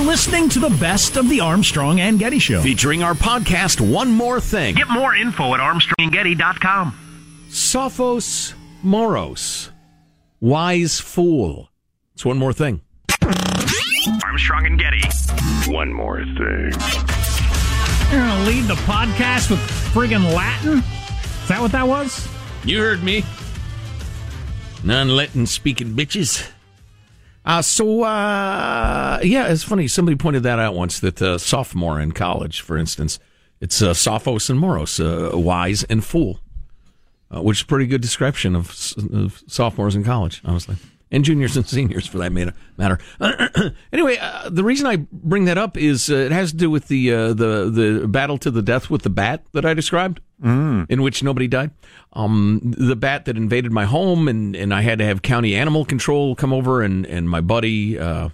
You're listening to the best of the Armstrong and Getty Show, featuring our podcast, One More Thing. Get more info at armstrongandgetty.com. Sophos Moros, wise fool. It's one more thing. Armstrong and Getty. One more thing. You're going to lead the podcast with friggin' Latin? Is that what that was? You heard me. Non-Latin speaking bitches. Uh, so, uh, yeah, it's funny. Somebody pointed that out once that uh, sophomore in college, for instance, it's uh, Sophos and Moros, uh, wise and fool, uh, which is a pretty good description of, of, sophomores in college, honestly, and juniors and seniors for that matter. anyway, uh, the reason I bring that up is uh, it has to do with the uh, the the battle to the death with the bat that I described, mm. in which nobody died. Um, the bat that invaded my home, and, and I had to have county animal control come over, and and my buddy uh,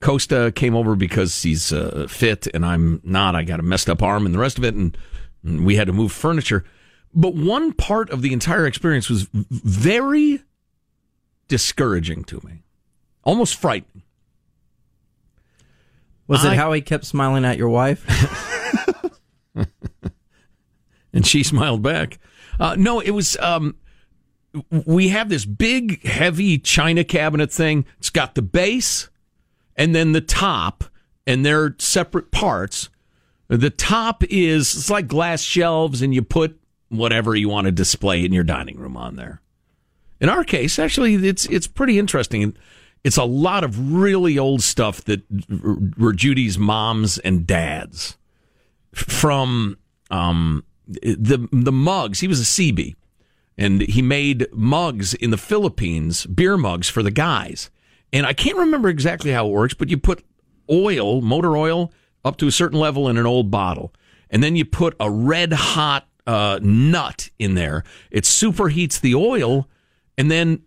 Costa came over because he's uh, fit and I'm not. I got a messed up arm and the rest of it, and, and we had to move furniture. But one part of the entire experience was very discouraging to me, almost frightening. Was I, it how he kept smiling at your wife? and she smiled back. Uh, no, it was. Um, we have this big, heavy china cabinet thing. It's got the base and then the top, and they're separate parts. The top is it's like glass shelves, and you put whatever you want to display in your dining room on there. In our case, actually, it's it's pretty interesting. It's a lot of really old stuff that were Judy's moms and dads from um, the the mugs. He was a CB, and he made mugs in the Philippines, beer mugs for the guys. And I can't remember exactly how it works, but you put oil, motor oil, up to a certain level in an old bottle, and then you put a red hot uh, nut in there. It superheats the oil, and then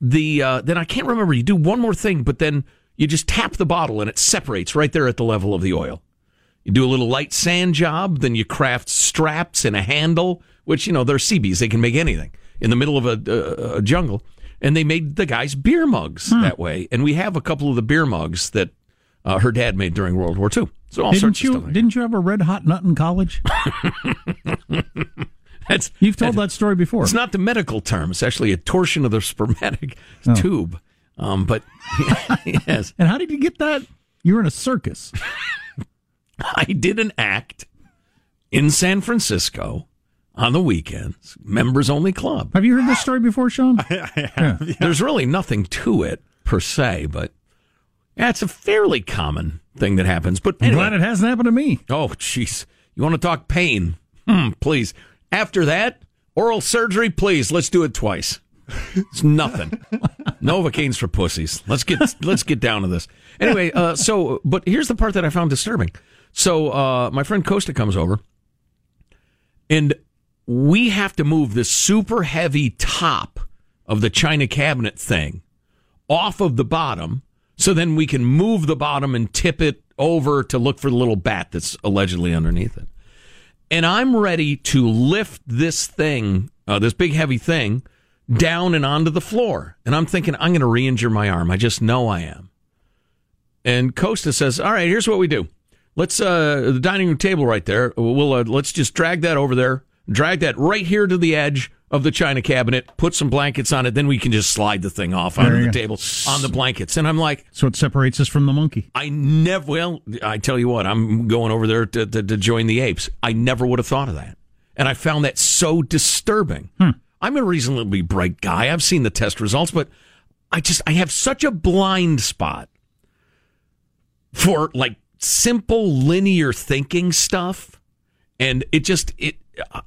the uh, then I can't remember. You do one more thing, but then you just tap the bottle and it separates right there at the level of the oil. You do a little light sand job, then you craft straps and a handle, which, you know, they're CBs. They can make anything in the middle of a, a, a jungle. And they made the guys beer mugs hmm. that way. And we have a couple of the beer mugs that uh, her dad made during World War II. So all didn't sorts you, of stuff. Like didn't you have a red hot nut in college? that's You've told that story before. It's not the medical term. It's actually a torsion of the spermatic oh. tube. Um, but yes. And how did you get that? You were in a circus. I did an act in San Francisco on the weekends, members only club. Have you heard this story before, Sean? I have. There's really nothing to it per se, but yeah, it's a fairly common thing that happens. But I'm glad it hasn't happened to me. oh, jeez, you want to talk pain? Hmm, please. After that, oral surgery, please. Let's do it twice. It's nothing. Novocaine's for pussies. Let's get let's get down to this. Anyway, uh, so but here's the part that I found disturbing. So uh, my friend Costa comes over, and we have to move the super heavy top of the china cabinet thing off of the bottom, so then we can move the bottom and tip it over to look for the little bat that's allegedly underneath it. And I'm ready to lift this thing, uh, this big heavy thing, down and onto the floor. And I'm thinking, I'm going to re injure my arm. I just know I am. And Costa says, All right, here's what we do. Let's, uh, the dining room table right there, we'll, uh, let's just drag that over there, drag that right here to the edge of the china cabinet, put some blankets on it, then we can just slide the thing off There onto the go. table on the blankets. And I'm like, So it separates us from the monkey. I never, well, I tell you what, I'm going over there to, to, to join the apes. I never would have thought of that. And I found that so disturbing. Hmm. I'm a reasonably bright guy. I've seen the test results, but I just, I have such a blind spot for like simple linear thinking stuff. And it just, it,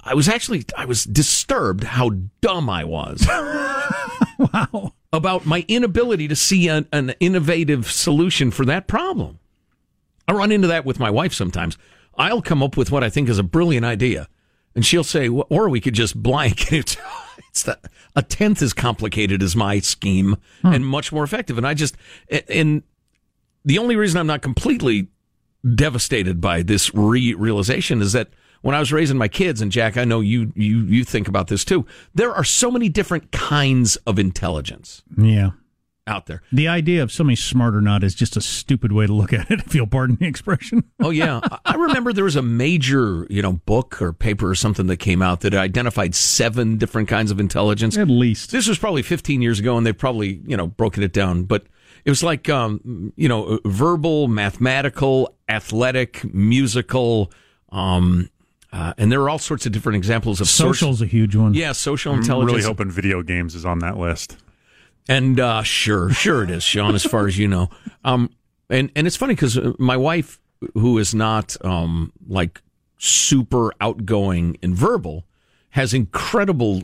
I was actually, I was disturbed how dumb I was Wow. about my inability to see an, an innovative solution for that problem. I run into that with my wife sometimes. I'll come up with what I think is a brilliant idea, and she'll say, "Well, "Or we could just blank." It's, it's the, a tenth as complicated as my scheme hmm. and much more effective. And I just and the only reason I'm not completely devastated by this re- realization is that when I was raising my kids, and Jack, I know you you you think about this too. There are so many different kinds of intelligence Yeah. out there. The idea of somebody smart or not is just a stupid way to look at it, if you'll pardon the expression. Oh yeah, I- remember there was a major you know book or paper or something that came out that identified seven different kinds of intelligence. At least. This was probably 15 years ago, and they've probably you know broken it down. But it was like um, you know verbal, mathematical, athletic, musical, um, uh, and there are all sorts of different examples of social Social's a huge one. Yeah, social I'm intelligence. really hoping video games is on that list. And uh, sure, sure it is, Sean. As far as you know, um, and and it's funny because my wife, who is not um, like super outgoing and verbal, has incredible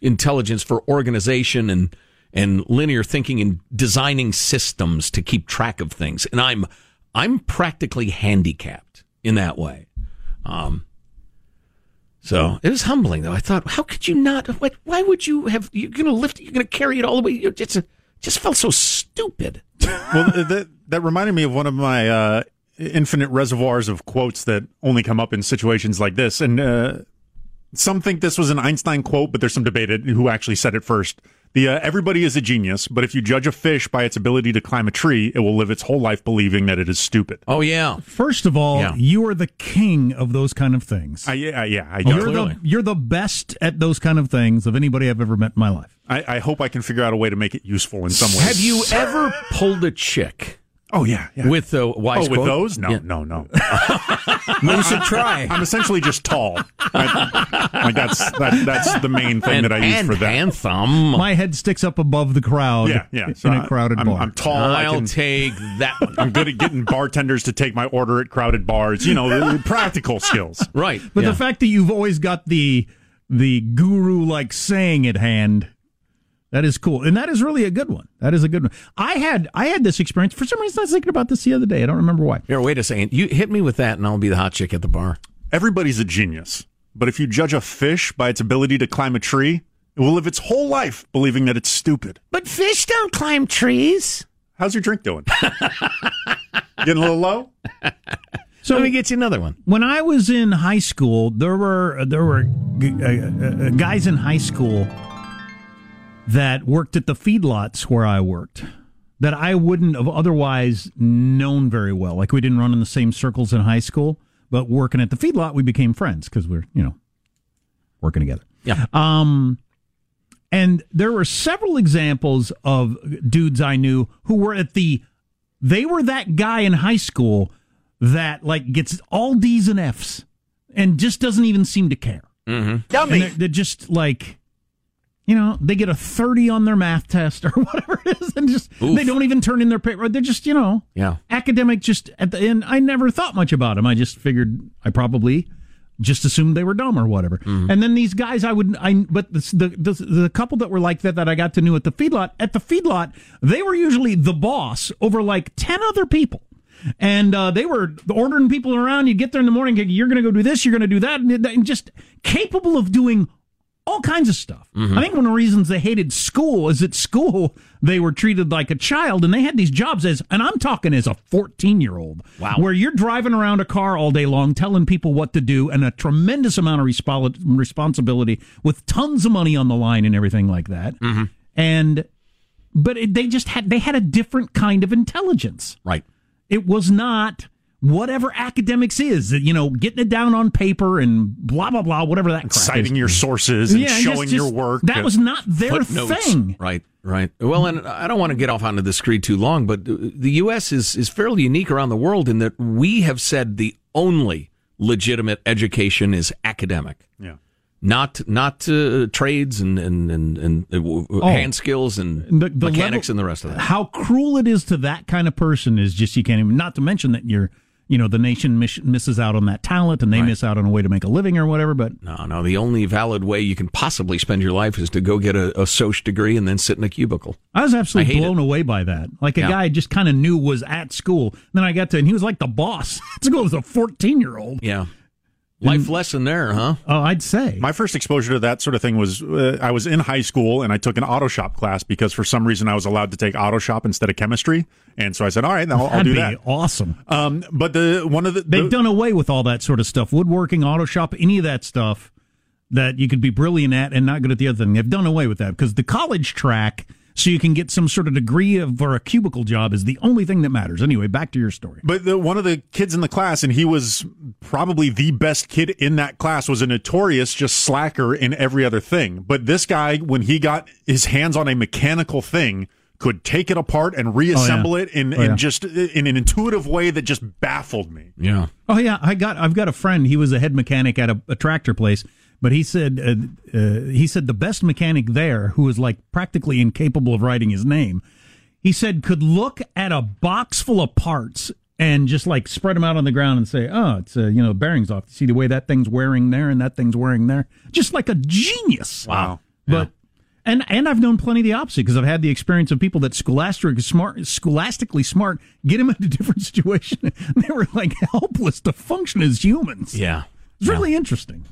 intelligence for organization and and linear thinking and designing systems to keep track of things. And I'm I'm practically handicapped in that way. Um, so it was humbling, though. I thought, how could you not? Why, why would you have? You're going to lift. it, You're going to carry it all the way. It just, just felt so stupid. well, that that reminded me of one of my uh, infinite reservoirs of quotes that only come up in situations like this. And uh, some think this was an Einstein quote, but there's some debate at who actually said it first. The uh, everybody is a genius, but if you judge a fish by its ability to climb a tree, it will live its whole life believing that it is stupid. Oh yeah, First of all, Yeah. you are the king of those kind of things. I, yeah, yeah. I, you're clearly. the you're the best at those kind of things of anybody I've ever met in my life. I, I hope I can figure out a way to make it useful in some way. Have you ever pulled a chick Oh yeah, yeah. with the wise oh, with quote? those? No, Yeah. no, no. You should try. I'm essentially just tall. I, like that's that, that's the main thing And, that I use and for that. handsome. My head sticks up above the crowd. yeah, yeah. in So a crowded I'm, bar. I'm tall. I I'll can, take that one. I'm good at getting bartenders to take my order at crowded bars. You know, practical skills. Right, but yeah. the fact that you've always got the the guru like saying at hand that is cool and that is really a good one that is a good one i had i had this experience for some reason i was thinking about this the other day i don't remember why Here, wait a second. You hit me with that, and I'll be the hot chick at the bar. Everybody's a genius, but if you judge a fish by its ability to climb a tree, it will live its whole life believing that it's stupid. But fish don't climb trees. How's your drink doing? Getting a little low? So let me get you another one. when i was in high school there were there were g- uh, uh, guys in high school that worked at the feedlots where i worked that i wouldn't have otherwise known very well like we didn't run in the same circles in high school but working at the feedlot we became friends because we're you know working together Yeah. Um, and there were several examples of dudes I knew who were at the, they were that guy in high school that like gets all D's and F's and just doesn't even seem to care. Mm-hmm. Dummy. They're, they're just like, you know, they get a 30 on their math test or whatever it is, and just Oof. they don't even turn in their paper. They're just, you know, Yeah. academic. Just at the end, I never thought much about them. I just figured I probably just assumed they were dumb or whatever. And then these guys, I would, I but the, the the couple that were like that that I got to know at the feedlot at the feedlot, they were usually the boss over like ten other people. And uh, they were ordering people around. You get there in the morning, you're going to go do this, you're going to do that, and just capable of doing all kinds of stuff. Mm-hmm. I think one of the reasons they hated school is at school they were treated like a child and they had these jobs as, and I'm talking as a 14 year old. Wow. Where you're driving around a car all day long telling people what to do and a tremendous amount of respo- responsibility with tons of money on the line and everything like that. Mm-hmm. And, but it, they just had, they had a different kind of intelligence. Right. It was not whatever academics is, you know, getting it down on paper and blah, blah, blah, whatever that crap is. citing your sources and Yeah, just- showing your work. That was not their Footnotes. thing. Right, right. Well, and I don't want to get off onto this screed too long, but the U.S. is, is fairly unique around the world in that we have said the only legitimate education is academic. Yeah. Not not uh, trades and and and, and uh, w- w- hand skills and The- the mechanics level- and the rest of that. How cruel it is to that kind of person is just you can't even. Not to mention that you're, you know, the nation miss, misses out on that talent and they Right. miss out on a way to make a living or whatever. But No, no. The only valid way you can possibly spend your life is to go get a, a soc degree and then sit in a cubicle. I was absolutely hate blown away by that. Like a Yeah. guy I just kind of knew was at school. Then I got to, and he was like the boss at school. was a 14 year old. Yeah. Life lesson there, huh? Oh, I'd say. My first exposure to that sort of thing was uh, I was in high school and I took an auto shop class because for some reason I was allowed to take auto shop instead of chemistry, and so I said, "All right, I'll, I'll That'd do be that." awesome. Um, but the one of the, They've the- done away with all that sort of stuff. Woodworking, auto shop, any of that stuff that you could be brilliant at and not good at the other thing. They've done away with that because the college track, so you can get some sort of degree of, for a cubicle job, is the only thing that matters. Anyway, back to your story. But the, one of the kids in the class, and he was probably the best kid in that class, was a notorious just slacker in every other thing. But this guy, when he got his hands on a mechanical thing, could take it apart and oh, reassemble it in, Oh, in yeah. just in an intuitive way that just baffled me. Yeah. Oh yeah, I got I've got a friend. He was a head mechanic at a, a tractor place, but he said uh, uh, he said the best mechanic there, who was like practically incapable of writing his name, he said could look at a box full of parts and just like spread them out on the ground and say, "Oh, it's uh, you know bearings off. See the way that thing's wearing there and that thing's wearing there." Just like a genius. Wow. But and and I've known plenty of the opposite because I've had the experience of people that scholastic smart, scholastically smart, get them into different situations. they were like helpless to function as humans. Yeah. It's really interesting.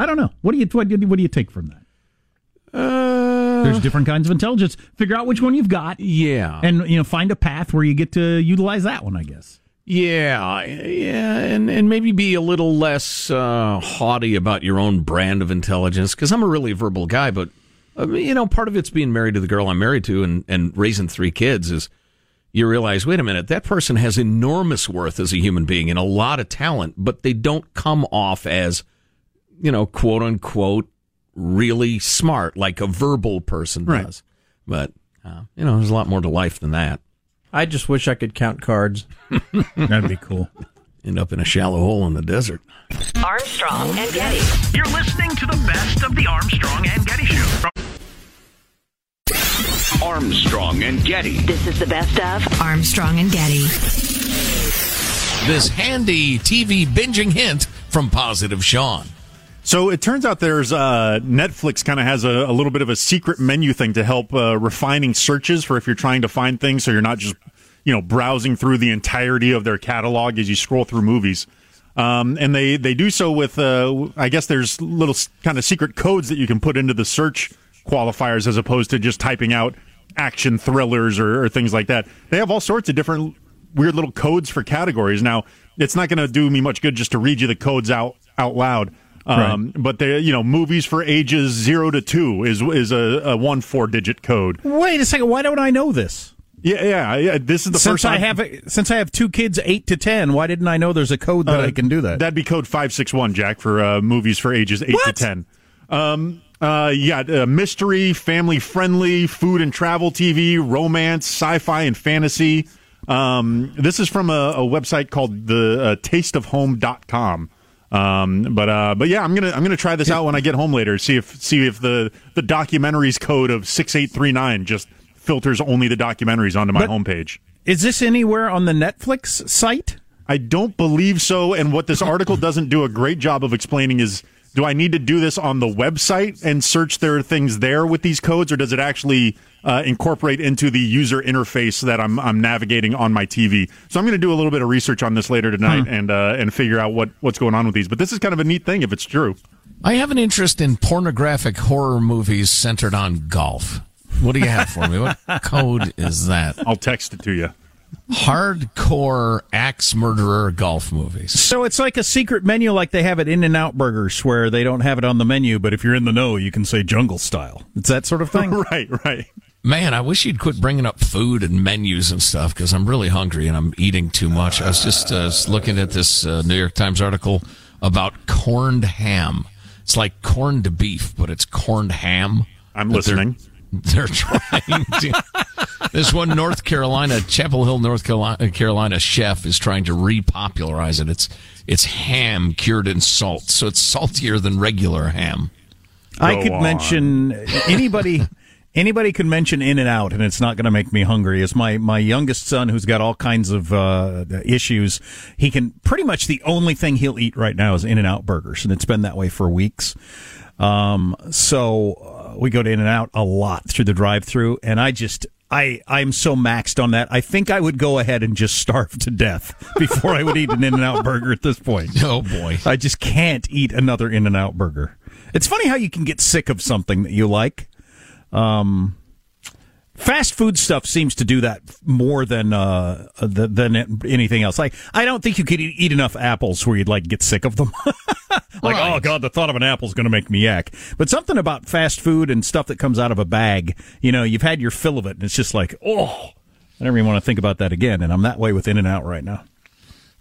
I don't know. What do you what do you, what do you take from that? Uh, There's different kinds of intelligence. Figure out which one you've got, yeah. and you know find a path where you get to utilize that one. I guess. Yeah, yeah, and and maybe be a little less uh, haughty about your own brand of intelligence because I'm a really verbal guy, but uh, you know, part of it's being married to the girl I'm married to and and raising three kids is you realize, wait a minute, that person has enormous worth as a human being and a lot of talent, but they don't come off as you know, quote unquote, really smart like a verbal person Right. does. But uh, you know, there's a lot more to life than that. I just wish I could count cards. That'd be cool. End up in a shallow hole in the desert. Armstrong and Getty. You're listening to the best of the Armstrong and Getty Show. Armstrong and Getty. This is the best of Armstrong and Getty. this handy TV binging hint from Positive Sean. So it turns out there's uh, Netflix kind of has a, a little bit of a secret menu thing to help uh, refining searches for if you're trying to find things, so you're not just you know browsing through the entirety of their catalog as you scroll through movies. Um, and they they do so with uh, I guess there's little kind of secret codes that you can put into the search qualifiers as opposed to just typing out action thrillers or, or things like that. They have all sorts of different weird little codes for categories. Now it's not going to do me much good just to read you the codes out out loud. Um, But they, you know, movies for ages zero to two is is a, a one four digit code. Wait a second. Why don't I know this? Yeah, yeah, yeah. This is the since first I time- have since I have two kids, eight to ten. Why didn't I know there's a code that Uh, I can do that? That'd be code five six one, Jack, for uh, movies for ages eight What? to ten. Um, uh, yeah, uh, mystery, family friendly, food and travel TV, romance, sci-fi, and fantasy. Um, this is from a, a website called the uh, tasteofhome.com. Um, but uh, but yeah, I'm gonna I'm gonna try this out when I get home later. See if see if the the documentaries code of six eight three nine just filters only the documentaries onto my But- homepage. Is this anywhere on the Netflix site? I don't believe so. And what this article doesn't do a great job of explaining is do I need to do this on the website and search their things there with these codes, or does it actually uh, incorporate into the user interface that I'm, I'm navigating on my TV? So I'm going to do a little bit of research on this later tonight and uh, and figure out what, what's going on with these. But this is kind of a neat thing if it's true. I have an interest in pornographic horror movies centered on golf. What do you have for me? What code is that? I'll text it to you. Hardcore axe murderer golf movies. So it's like a secret menu, like they have at In and Out Burgers, where they don't have it on the menu, but if you're in the know, you can say jungle style. It's that sort of thing. right, right. Man, I wish you'd quit bringing up food and menus and stuff because I'm really hungry and I'm eating too much. I was just uh, looking at this uh, New York Times article about corned ham. It's like corned beef, but it's corned ham. I'm that they're- listening. They're trying to. this one North Carolina, Chapel Hill, North Carolina, Carolina chef is trying to repopularize it. It's it's ham cured in salt, so it's saltier than regular ham. I could on. mention anybody. Anybody can mention In and Out, and it's not going to make me hungry. It's my my youngest son who's got all kinds of uh, issues. He can pretty much the only thing he'll eat right now is In and Out burgers, and it's been that way for weeks. Um, so uh, we go to In and Out a lot through the drive-through, and I just I I'm so maxed on that. I think I would go ahead and just starve to death before I would eat an In and Out burger at this point. Oh boy. I just can't eat another In and Out burger. It's funny how you can get sick of something that you like. Um, fast food stuff seems to do that more than uh, than anything else. Like I don't think you could eat eat enough apples where you'd like get sick of them. like oh god, the thought of an apple is going to make me yak. But something about fast food and stuff that comes out of a bag, you know, you've had your fill of it, and it's just like oh. I never even want to think about that again, and I'm that way with In and Out right now.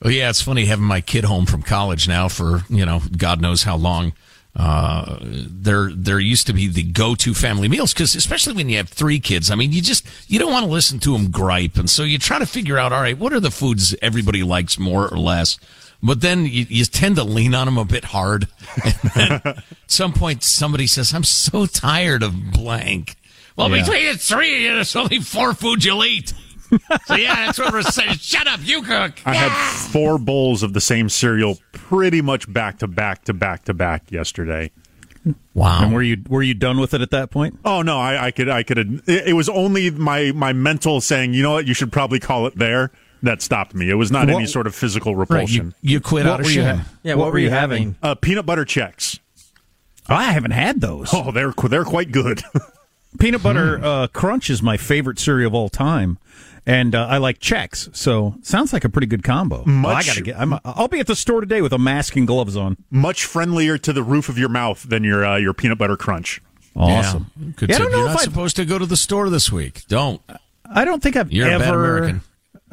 Well, yeah, it's funny having my kid home from college now for you know God knows how long. Uh, there, there used to be the go-to family meals because, especially when you have three kids, I mean, you just you don't want to listen to them gripe, and so you try to figure out, all right, what are the foods everybody likes more or less. But then you, you tend to lean on them a bit hard. At some point, somebody says, "I'm so tired of blank." Well, Yeah. between the three, there's only four foods you'll eat. so yeah, that's what we're saying. Shut up, you cook. I had four bowls of the same cereal pretty much back to back to back to back yesterday. Wow. And were you were you done with it at that point? Oh no, I, I could I could it, it was only my my mental saying, you know what, you should probably call it there that stopped me. It was not any sort of physical Right, repulsion. you, you quit What out of were shame. ha- Yeah, what, were you having? uh, peanut butter Chex. Oh, I haven't had those. Oh, they're they're quite good. Peanut butter uh, crunch is my favorite cereal of all time, and uh, I like Chex. So sounds like a pretty good combo. Well, I Much- gotta get. I'm, I'll be at the store today with a mask and gloves on. Much friendlier to the roof of your mouth than your uh, your peanut butter crunch. Awesome. Yeah. Good Yeah, I don't know You're if not I've- supposed to go to the store this week. Don't. I don't think I've You're a ever.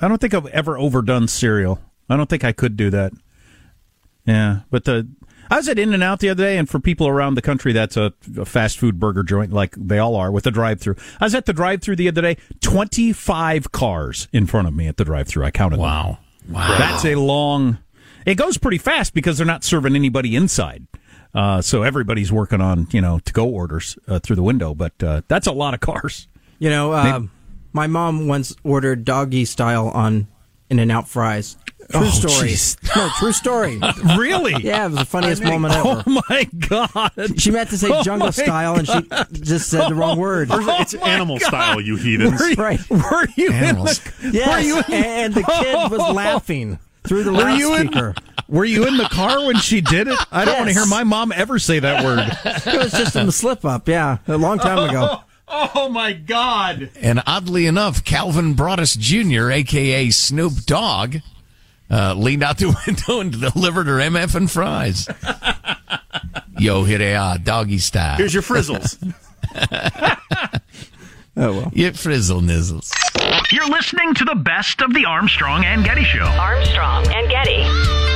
Bad American. I don't think I've ever overdone cereal. I don't think I could do that. Yeah, but the I was at In and Out the other day, and for people around the country, that's a, a fast food burger joint, like they all are, with a drive-through. I was at the drive-through the other day. Twenty-five cars in front of me at the drive-through. I counted. them. Wow. Wow. That's a long. It goes pretty fast because they're not serving anybody inside. Uh, so everybody's working on you know to go orders uh, through the window, but uh, that's a lot of cars. You know, um, my mom once ordered doggy style on In and Out fries. True Oh, story. jeez. No, true story. really? Yeah, it was the funniest moment ever. Oh my god! She meant to say Oh jungle my style, and she just said the wrong oh word. it's animal style, you heathens. Were you, Right. were you in the? Yes, Were you in, and the kid was laughing through the Were you in? loudspeaker. Were you in the car when she did it? I don't want to hear my mom ever say that word. It was just a slip up, yeah, a long time ago. Oh my god! And oddly enough, Calvin Broadus Jr., a.k.a. Snoop Dogg, uh, leaned out the window and delivered her MF and fries. Yo, here they are, doggy style. Here's your frizzles. Oh well. You frizzle nizzles. You're listening to the best of the Armstrong and Getty Show. Armstrong and Getty.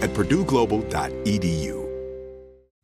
at purdueglobal.edu.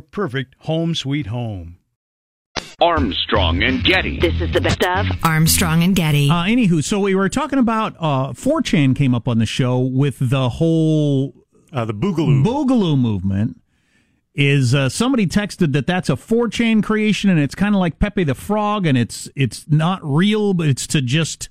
perfect home sweet home. Armstrong and Getty. This is the best of Armstrong and Getty. Uh, anywho, so we were talking about uh, 4chan came up on the show with the whole uh, the Boogaloo Boogaloo movement. Is uh, somebody texted that that's a 4chan creation and it's kind of like Pepe the Frog and it's it's not real, but it's to just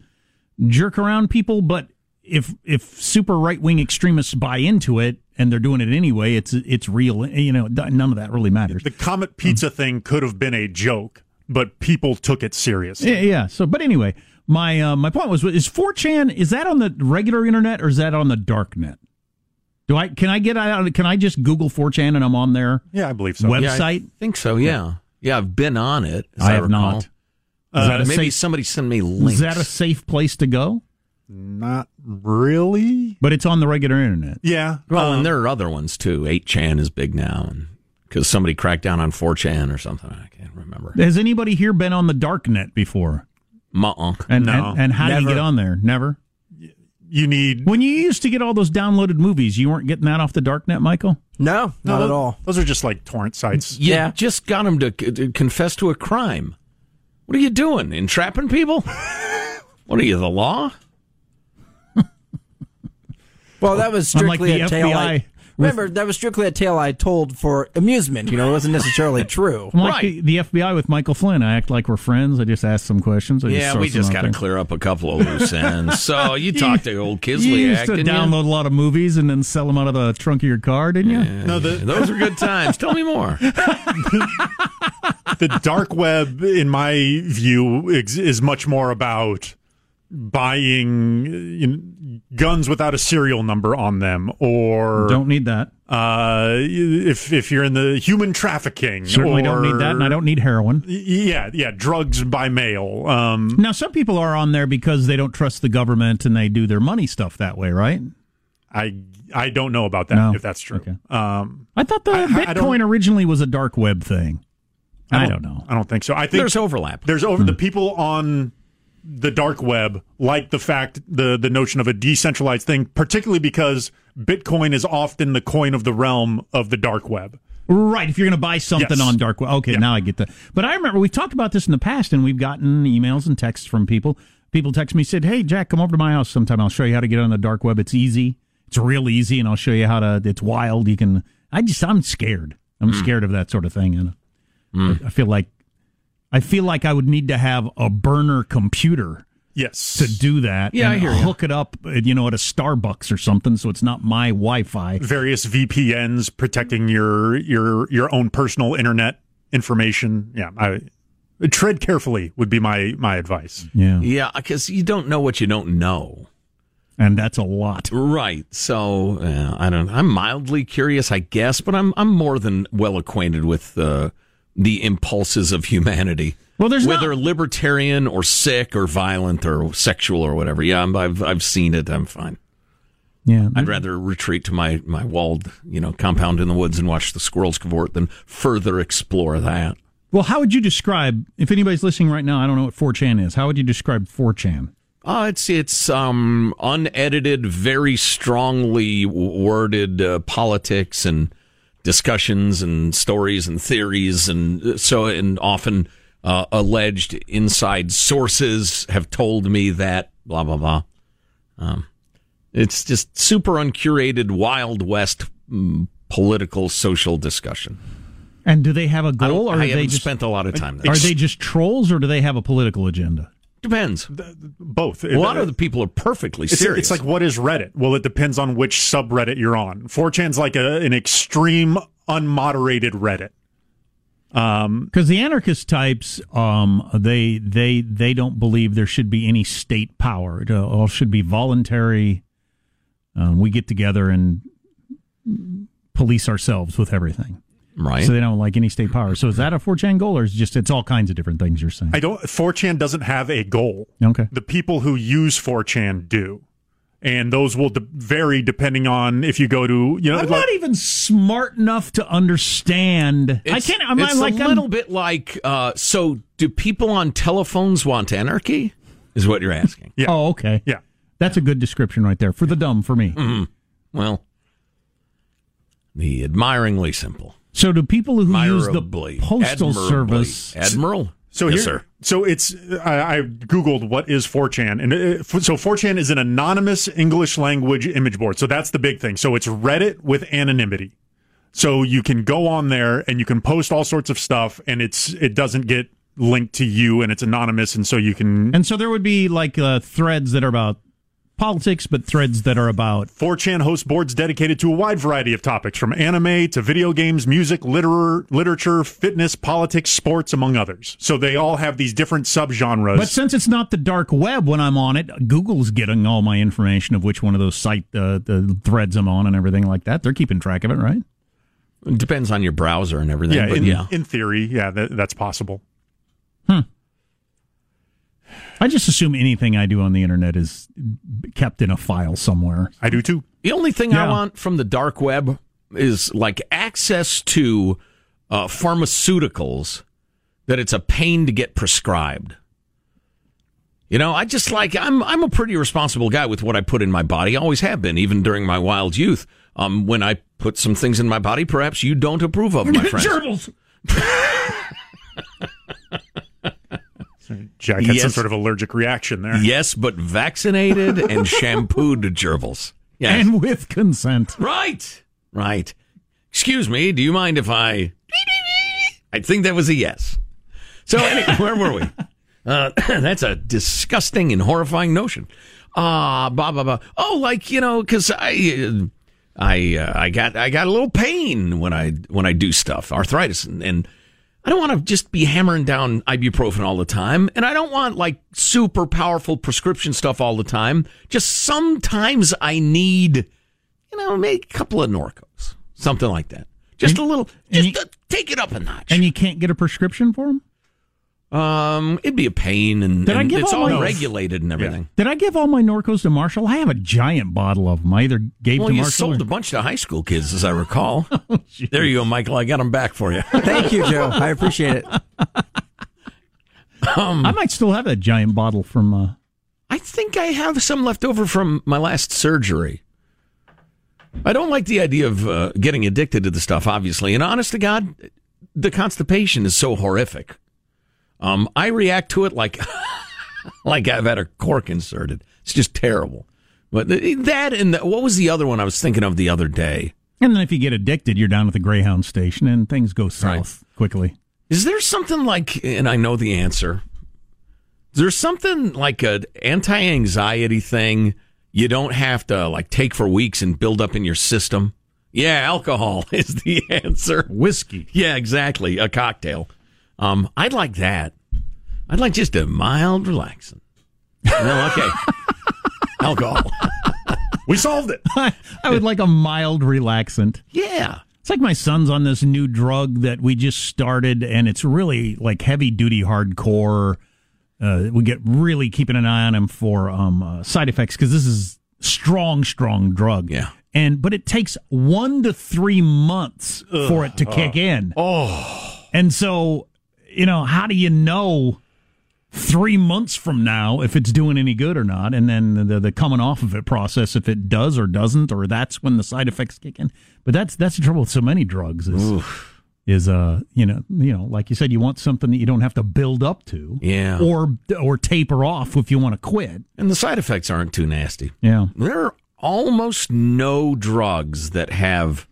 jerk around people. But if if super right wing extremists buy into it and they're doing it anyway, it's it's real. You know, none of that really matters. The Comet Pizza thing could have been a joke, but people took it seriously. Yeah, yeah. So, but anyway, my uh, my point was: is 4chan is that on the regular internet or is that on the dark net? Do I can I get out? Can I just Google 4chan and I'm on their Yeah, I believe so. website? Yeah, I think so. Yeah. yeah, I've been on it. as I have recall. not. Uh, Is that a maybe safe- somebody send me links. Is that a safe place to go? Not really. But it's on the regular internet. Yeah. Well, um, and there are other ones too. 8chan is big now, and because somebody cracked down on 4chan or something. I can't remember. Has anybody here been on the dark net before? Uh-uh. And, No. and and how do you get on there? Never. you need When you used to get all those downloaded movies, you weren't getting that off the dark net, Michael. No, not No, at all. Those are just like torrent sites. You Yeah. just got him to, to confess to a crime. What are you doing? Entrapping people? what are you, the law? Well, that was strictly the a tale. FBI I, with- remember, that was strictly a tale I told for amusement. You know, it wasn't necessarily true. I'm like Right. the, the FBI with Michael Flynn. I act like we're friends. I just ask some questions. I Yeah, throw we some just out got to there. clear up a couple of loose ends. So you talked to old You Kislyak, used to didn't you? download a lot of movies and then sell them out of the trunk of your car, didn't you? No, the Those are good times. Tell me more. the dark web, in my view, ex- is much more about buying you know, guns without a serial number on them, or Don't need that. uh, if if you're in the human trafficking. Certainly don't need that, and I don't need heroin. Yeah, yeah, drugs by mail. Um, Now, some people are on there because they don't trust the government and they do their money stuff that way, right? I I don't know about that No. if that's true. Okay. Um, I thought the I- I Bitcoin originally was a dark web thing. I don't, know. I don't think so. I think There's overlap. There's over the people on the dark web like the fact the the notion of a decentralized thing, particularly because Bitcoin is often the coin of the realm of the dark web. Right, if you're going to buy something Yes. on dark web. Okay, now I get that. But I remember we've talked about this in the past, and we've gotten emails and texts from people. People text me said, "Hey, Jack, come over to my house sometime. I'll show you how to get on the dark web. It's easy. It's real easy, and I'll show you how to. It's wild. You can. I just I'm scared. I'm hmm. scared of that sort of thing, and hmm. I, I feel like I feel like I would need to have a burner computer." Yes. To do that, Yeah, I hear ya. hook it up, uh, you know, at a Starbucks or something, so it's not my Wi-Fi. various VPNs protecting your your your own personal internet information. Yeah, I tread carefully would be my my advice. Yeah, Yeah, because you don't know what you don't know. and that's a lot. Right. So uh, I don't. I'm mildly curious, I guess, but I'm I'm more than well acquainted with uh, the impulses of humanity. Well, there's whether libertarian or sick or violent or sexual or whatever. Yeah, I'm, I've I've seen it. I'm fine. Yeah, I'd rather retreat to my my walled you know compound in the woods and watch the squirrels cavort than further explore that. Well, how would you describe if anybody's listening right now? I don't know what 4chan is. How would you describe 4chan? Uh, it's it's um unedited, very strongly worded uh, politics and discussions and stories and theories and so and often uh, alleged inside sources have told me that blah blah blah. Um, it's just super uncurated, wild west mm, political social discussion. And do they have a goal, or I are they just spent a lot of time there. are they just trolls, or do they have a political agenda? Depends. Both. A lot of the people are perfectly It's, serious. it's like what is Reddit? Well, it depends on which subreddit you're on. 4chan's like a, an extreme unmoderated Reddit. Um, Because the anarchist types, um, they they they don't believe there should be any state power. It all should be voluntary. Um, we get together and police ourselves with everything. Right. So they don't like any state power. So is that a 4chan goal, or is it just it's all kinds of different things you're saying? I don't. 4chan doesn't have a goal. Okay. The people who use 4chan do, and those will de- vary depending on if you go to you know. I'm like- not even smart enough to understand. I can't. I'm it's like a I'm- little bit like. Uh, so, do people on telephones want anarchy? Is what you're asking? Yeah. Oh, okay. Yeah. That's a good description right there for the dumb for me. Mhm. Well, the admiringly simple. So do people who use the Admirably. postal Admirably. service Admiral. So yes, here, sir. so it's I, I googled what is 4chan, and it, so 4chan is an anonymous English language image board. So that's the big thing. So it's Reddit with anonymity. So you can go on there and you can post all sorts of stuff, and it's it doesn't get linked to you, and it's anonymous, and so you can. And so there would be like uh, threads that are about politics, but threads that are about 4chan hosts boards dedicated to a wide variety of topics, from anime to video games, music, literar- literature, fitness, politics, sports, among others. So they all have these different subgenres. But since it's not the dark web when I'm on it, Google's getting all my information of which one of those site uh, the threads I'm on and everything like that. They're keeping track of it, right? It depends on your browser and everything. yeah, but in, yeah. in theory, yeah, that, that's possible. I just assume anything I do on the internet is kept in a file somewhere. I do too. The only thing I want from the dark web is like access to uh, pharmaceuticals that it's a pain to get prescribed. You know, I just like I'm I'm a pretty responsible guy with what I put in my body. I always have been, even during my wild youth. Um, when I put some things in my body, perhaps you don't approve of, my friend. Gerbils. Jack had some sort of allergic reaction there. Yes, but vaccinated and shampooed gerbils. Yes. And with consent. Right. Right. Excuse me, do you mind if I I think that was a yes. So anyway, where were we? Uh, that's a disgusting and horrifying notion. Ah, blah blah blah. Oh, like you know, because I, uh, I, uh, I got, I got a little pain when I when I do stuff, arthritis, and, and I don't want to just be hammering down ibuprofen all the time, and I don't want like super powerful prescription stuff all the time. Just sometimes I need, you know, maybe a couple of Norcos, something like that. Just a little, just to take it up a notch. And you can't get a prescription for them? Um, it'd be a pain, and, Did I and give it's all all my- regulated and everything. Did I give all my Norcos to Marshall? I have a giant bottle of them. I either gave Well, to you Marshall. sold or- a bunch to high school kids, as I recall. there you go, Michael. I got them back for you. Thank you, Joe. I appreciate it. Um, I might still have that giant bottle from. Uh, I think I have some left over from my last surgery. I don't like the idea of uh, getting addicted to the stuff, obviously. And honest to God, the constipation is so horrific. Um, I react to it like like I've had a cork inserted. It's just terrible. But that and the, what was the other one I was thinking of the other day? And then if you get addicted, you're down at the Greyhound station and things go south quickly. Is there something like, and I know the answer, is there something like an anti anxiety thing you don't have to like take for weeks and build up in your system? Yeah, alcohol is the answer. Whiskey. Yeah, exactly. A cocktail. Um, I'd like that. I'd like just a mild relaxing. No, okay. alcohol. We solved it. I, I would like a mild relaxant. Yeah. It's like my son's on this new drug that we just started, and it's really like heavy duty hardcore. Uh, we get really keeping an eye on him for um, uh, side effects because this is strong, strong drug. Yeah. And but it takes one to three months for it to kick in. Oh. And so, you know, how do you know three months from now if it's doing any good or not? And then the, the coming off of it process, if it does or doesn't, or that's when the side effects kick in. But that's that's the trouble with so many drugs is is uh you know you know like you said you want something that you don't have to build up to Yeah. or or taper off if you want to quit. And the side effects aren't too nasty. Yeah. There are almost no drugs that have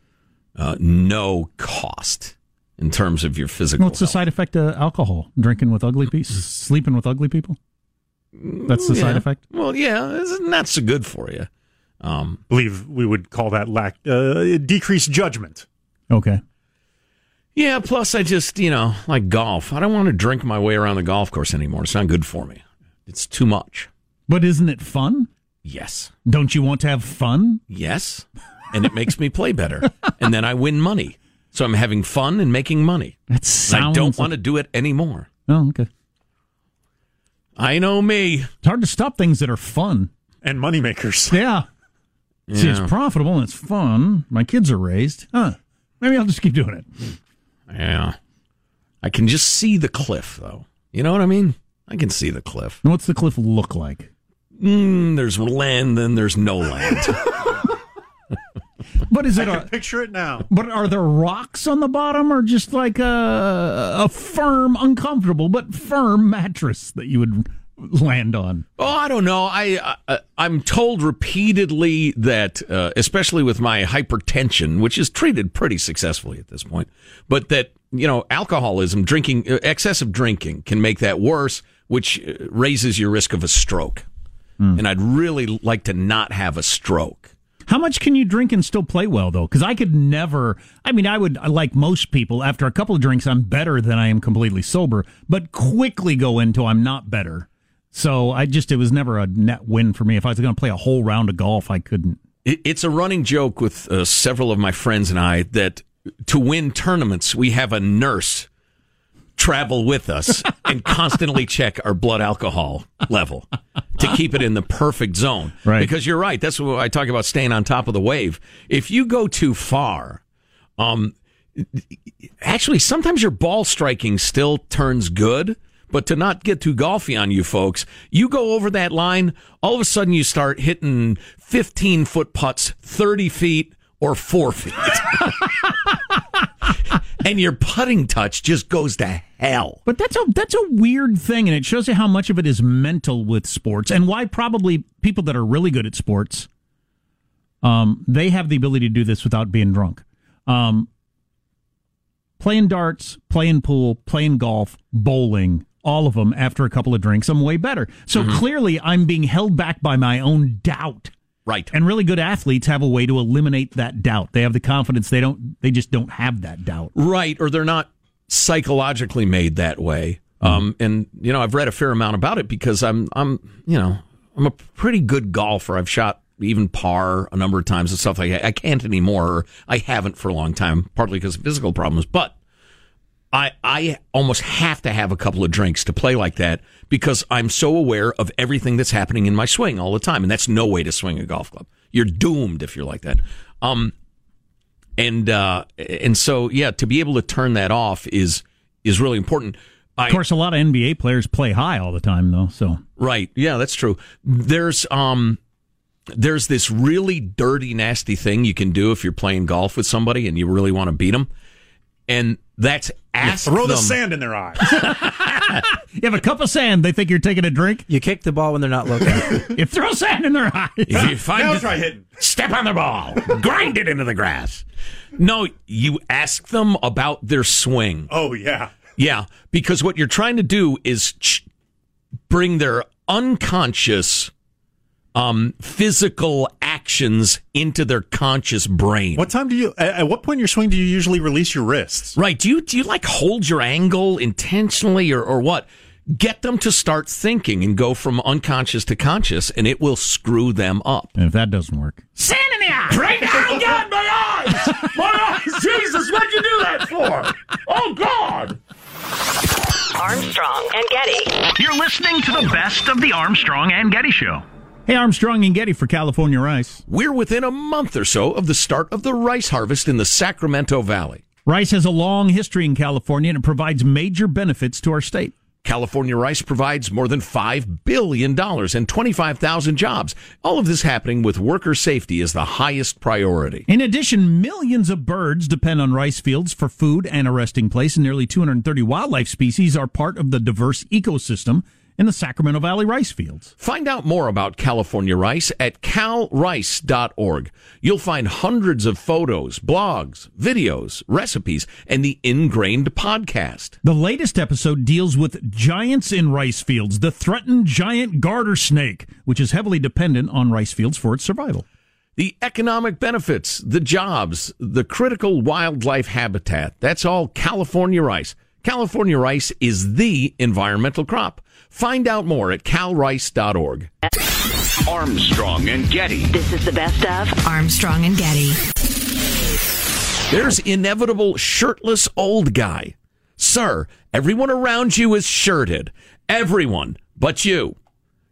uh, no cost in terms of your physical. What's the side effect of alcohol? Drinking with ugly people, sleeping with ugly people. That's the side effect. Well, yeah, it's not so good for you. Um, believe we would call that lack uh, decreased judgment. Okay. yeah. Plus, I just you know like golf. I don't want to drink my way around the golf course anymore. It's not good for me. It's too much. But isn't it fun? Yes. Don't you want to have fun? Yes. And it makes me play better, and then I win money. So I'm having fun and making money. That And I don't want to do it anymore. Oh, okay. I know me. It's hard to stop things that are fun. And moneymakers. Yeah. See, it's profitable and it's fun. My kids are raised. Huh. Maybe I'll just keep doing it. Yeah. I can just see the cliff, though. You know what I mean? I can see the cliff. And what's the cliff look like? Mm, there's land, then there's no land. But is I it can a, picture it now. but are there rocks on the bottom or just like a a firm, uncomfortable but firm mattress that you would land on? oh, I don't know. I, I I'm told repeatedly that, uh, especially with my hypertension, which is treated pretty successfully at this point, but that you know, alcoholism, drinking, uh, excessive drinking can make that worse, which uh, raises your risk of a stroke. And I'd really like to not have a stroke. How much can you drink and still play well, though? Because I could never. I mean, I would, like most people, after a couple of drinks, I'm better than I am completely sober, but quickly go into I'm not better. So I just, it was never a net win for me. If I was going to play a whole round of golf, I couldn't. It, it's a running joke with uh, several of my friends and I that to win tournaments, we have a nurse travel with us and constantly check our blood alcohol level to keep it in the perfect zone. Right. Because you're right. That's what I talk about staying on top of the wave. If you go too far, um, actually, sometimes your ball striking still turns good. But to not get too golfy on you folks, you go over that line, all of a sudden you start hitting 15 foot putts, 30 feet or four feet. and your putting touch just goes to hell. But that's a that's a weird thing, and it shows you how much of it is mental with sports, and why probably people that are really good at sports, um, they have the ability to do this without being drunk. Um, playing darts, playing pool, playing golf, bowling, all of them after a couple of drinks, I'm way better. So clearly, I'm being held back by my own doubt. Right. And really good athletes have a way to eliminate that doubt. They have the confidence. They don't. They just don't have that doubt. Right, or they're not psychologically made that way. Um, and you know, I've read a fair amount about it because I'm, I'm, you know, I'm a pretty good golfer. I've shot even par a number of times and stuff like that. I can't anymore. Or I haven't for a long time, partly because of physical problems. But I, I almost have to have a couple of drinks to play like that because I'm so aware of everything that's happening in my swing all the time, and that's no way to swing a golf club. You're doomed if you're like that. Um, and uh, and so yeah, to be able to turn that off is is really important. I, Of course, a lot of NBA players play high all the time, though. So Right. Yeah, that's true. There's um there's this really dirty, nasty thing you can do if you're playing golf with somebody and you really want to beat them, and that's ask Throw the sand in their eyes. You have a cup of sand. They think you're taking a drink. You kick the ball when they're not looking. You throw sand in their eyes. If you find now the- try hitting. step on the ball, grind it into the grass. No, you ask them about their swing. Oh yeah. Yeah, because what you're trying to do is ch- bring their unconscious um, physical actions into their conscious brain. What time do you? At, at what point in your swing do you usually release your wrists? Right? Do you do you like hold your angle intentionally or or what? Get them to start thinking and go from unconscious to conscious, and it will screw them up. And if that doesn't work, Sand in the eye! Right now! Oh God, my eyes! My eyes! Jesus, what'd you do that for? Oh God! Armstrong and Getty. You're listening to the best of the Armstrong and Getty Show. Hey, Armstrong and Getty for California Rice. We're within a month or so of the start of the rice harvest in the Sacramento Valley. Rice has a long history in California and it provides major benefits to our state. California Rice provides more than $5 billion and 25,000 jobs. All of this happening with worker safety as the highest priority. In addition, millions of birds depend on rice fields for food and a resting place, and nearly 230 wildlife species are part of the diverse ecosystem in the Sacramento Valley rice fields. Find out more about California Rice at calrice.org. You'll find hundreds of photos, blogs, videos, recipes, and the ingrained podcast. The latest episode deals with giants in rice fields, the threatened giant garter snake, which is heavily dependent on rice fields for its survival. The economic benefits, the jobs, the critical wildlife habitat. That's all California rice. California rice is the environmental crop. Find out more at calrice.org. Armstrong and Getty. This is the best of Armstrong and Getty. There's inevitable shirtless old guy. Sir, everyone around you is shirted. Everyone but you.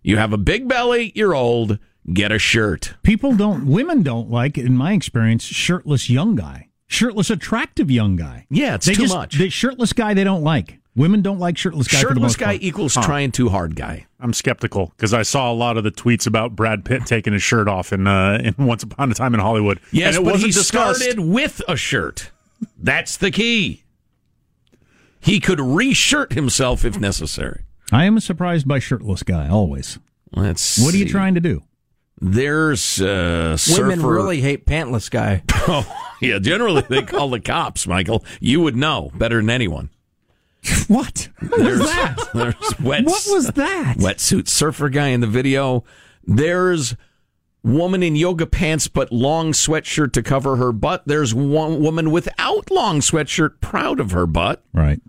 You have a big belly, you're old, get a shirt. People don't, women don't like, in my experience, shirtless young guy. Shirtless, attractive young guy. Yeah, it's they too just, much. The shirtless guy they don't like. Women don't like shirtless guy. for the Shirtless most guy part. equals trying too hard guy. I'm skeptical because I saw a lot of the tweets about Brad Pitt taking his shirt off in, uh, in Once Upon a Time in Hollywood. Yes, and it but wasn't he discussed. started with a shirt. That's the key. He could reshirt himself if necessary. I am surprised by shirtless guy always. Let's. What are you trying to do? There's uh, surfer. Women really hate pantless guy. Oh, yeah. Generally, they call the cops. Michael, you would know better than anyone. What? What There's, was that? There's wet, What was that? wetsuit surfer guy in the video. There's woman in yoga pants but long sweatshirt to cover her butt. There's one woman without long sweatshirt, proud of her butt. Right.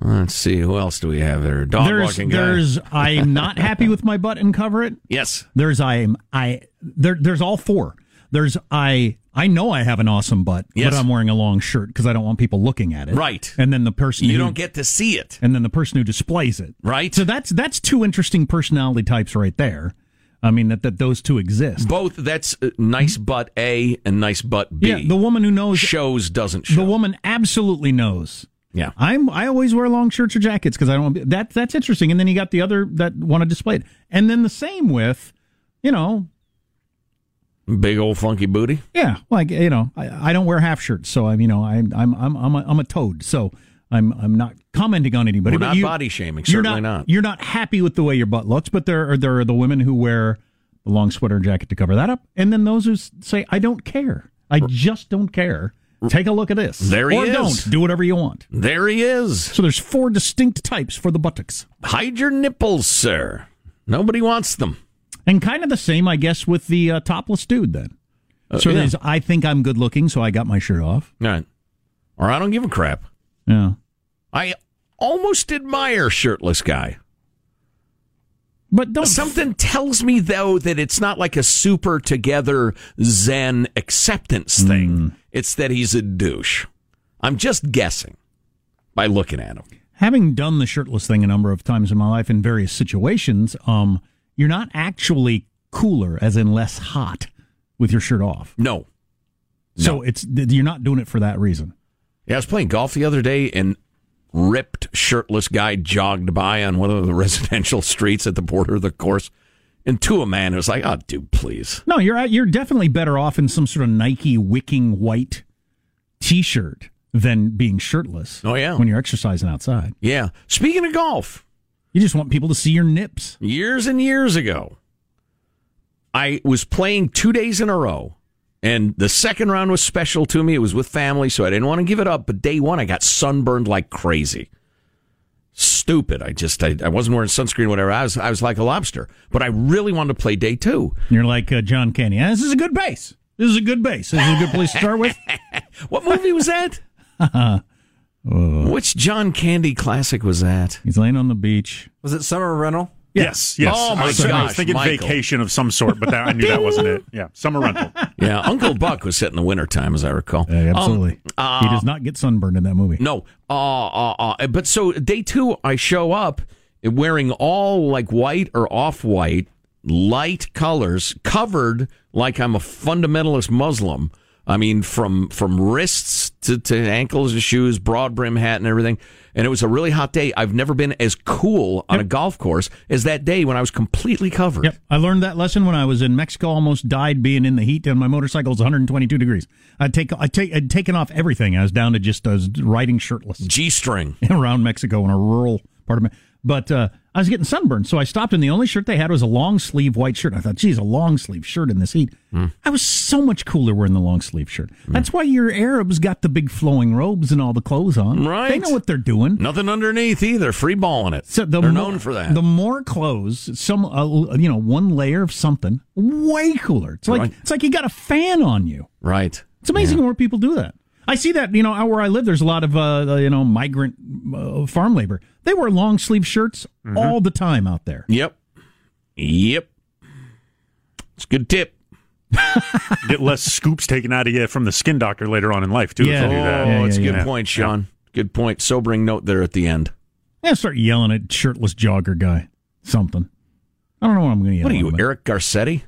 Let's see, who else do we have there? Dog there's walking guy. there's I'm not happy with my butt and cover it. Yes. There's I'm I there there's all four. There's I I know I have an awesome butt, Yes. but I'm wearing a long shirt because I don't want people looking at it. Right. And then the person You who, don't get to see it. and then the person who displays it. Right. So that's that's two interesting personality types right there. I mean that, that those two exist. Both that's uh, nice butt A and nice butt B. yeah, the woman who knows shows doesn't show. the woman absolutely knows. yeah. I'm I always wear long shirts or jackets because I don't be, that that's interesting. And then you got the other that want to display it, and then the same with, you know, Big old funky booty. yeah, like you know, I, I don't wear half shirts, so I'm you know I'm I'm I'm I'm a, I'm a toad, so I'm I'm not commenting on anybody. We're not you- body shaming, certainly not, not. You're not happy with the way your butt looks, but there are there are the women who wear a long sweater and jacket to cover that up, and then those who say I don't care, I just don't care. Take a look at this. There he is. or is. don't do whatever you want. There he is. So there's four distinct types for the buttocks. Hide your nipples, sir. Nobody wants them. And kind of the same, I guess, with the uh, topless dude then. so yeah. there's, I think I'm good looking, so I got my shirt off. All right. Or I don't give a crap. Yeah. I almost admire shirtless guy. But don't. Something tells me though that it's not like a super together Zen acceptance thing. It's that he's a douche. I'm just guessing by looking at him. having done the shirtless thing a number of times in my life in various situations, um, you're not actually cooler, as in less hot, with your shirt off. No. So it's you're not doing it for that reason. Yeah, I was playing golf the other day and ripped shirtless guy jogged by on one of the residential streets at the border of the course. And to a man who's like, oh, dude, please. No, you're you're definitely better off in some sort of Nike wicking white T-shirt than being shirtless. Oh, yeah. when you're exercising outside, Yeah. Speaking of golf, you just want people to see your nips. years and years ago, I was playing two days in a row. And the second round was special to me. It was with family, so I didn't want to give it up. But day one, I got sunburned like crazy. Stupid. I just, I, I wasn't wearing sunscreen, or whatever. I was, I was like a lobster. But I really wanted to play day two. You're like uh, John Candy. "Yeah, this is a good base. This is a good base. This is a good place to start with. What movie was that? Which John Candy classic was that? He's laying on the beach. Was it Summer Rental? Yes, yes. Oh, my I was, I gosh, was thinking Michael. vacation of some sort, but that, I knew that wasn't it. Yeah, summer rental. Yeah, Uncle Buck was set in the wintertime, as I recall. Yeah, absolutely. Um, uh, he does not get sunburned in that movie. No. Uh, uh, uh, but so day two, I show up wearing all like white or off white, light colors, covered like I'm a fundamentalist Muslim. I mean, from from wrists to, to ankles and shoes, broad brim hat and everything. And it was a really hot day. I've never been as cool on a golf course as that day when I was completely covered. Yep, I learned that lesson when I was in Mexico. Almost died being in the heat, and my motorcycle was 122 degrees. I'd take, I take, I'd taken off everything. I was down to just I was riding shirtless G string. around Mexico in a rural part of me. But uh, I was getting sunburned, so I stopped, and the only shirt they had was a long sleeve white shirt. I thought, geez, a long sleeve shirt in this heat. Hmm. I was so much cooler wearing the long sleeve shirt. That's why your Arabs got the big flowing robes and all the clothes on. Right. They know what they're doing. Nothing underneath either. Free balling it. So the They're more, known for that. The more clothes, some uh, you know, one layer of something, way cooler. It's like Right. it's like you got a fan on you. right. It's amazing where people do that. I see that you know out where I live. There's a lot of uh, you know migrant uh, farm labor. They wear long sleeve shirts Mm-hmm. all the time out there. Yep. Yep. It's a good tip. Get less scoops taken out of you from the skin doctor later on in life too. Yeah. If you do Oh, that. Yeah, it's a good yeah. point, Sean. Good point. Sobering note there at the end. Yeah, start yelling at shirtless jogger guy. Something. I don't know what I'm going to yell. What are at you, about. Eric Garcetti?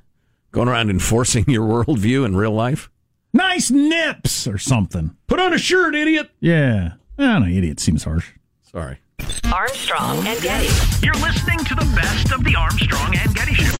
Going around enforcing your worldview in real life? Nice nips or something. Put on a shirt, idiot. Yeah. I don't know. Idiot seems harsh. Sorry. Armstrong and Getty. You're listening to the best of the Armstrong and Getty Show.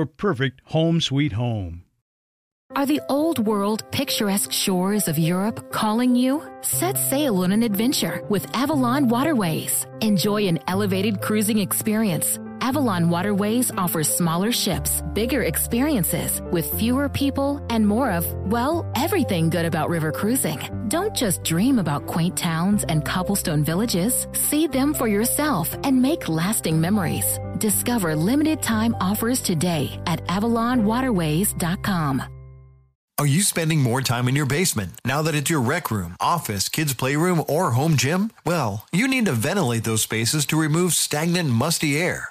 your perfect home sweet home. Are the old world picturesque shores of Europe calling you? Set sail on an adventure with Avalon Waterways. Enjoy an elevated cruising experience. Avalon Waterways offers smaller ships, bigger experiences, with fewer people and more of, well, everything good about river cruising. Don't just dream about quaint towns and cobblestone villages. See them for yourself and make lasting memories. Discover limited time offers today at AvalonWaterways.com. Are you spending more time in your basement now that it's your rec room, office, kids' playroom, or home gym? Well, you need to ventilate those spaces to remove stagnant, musty air.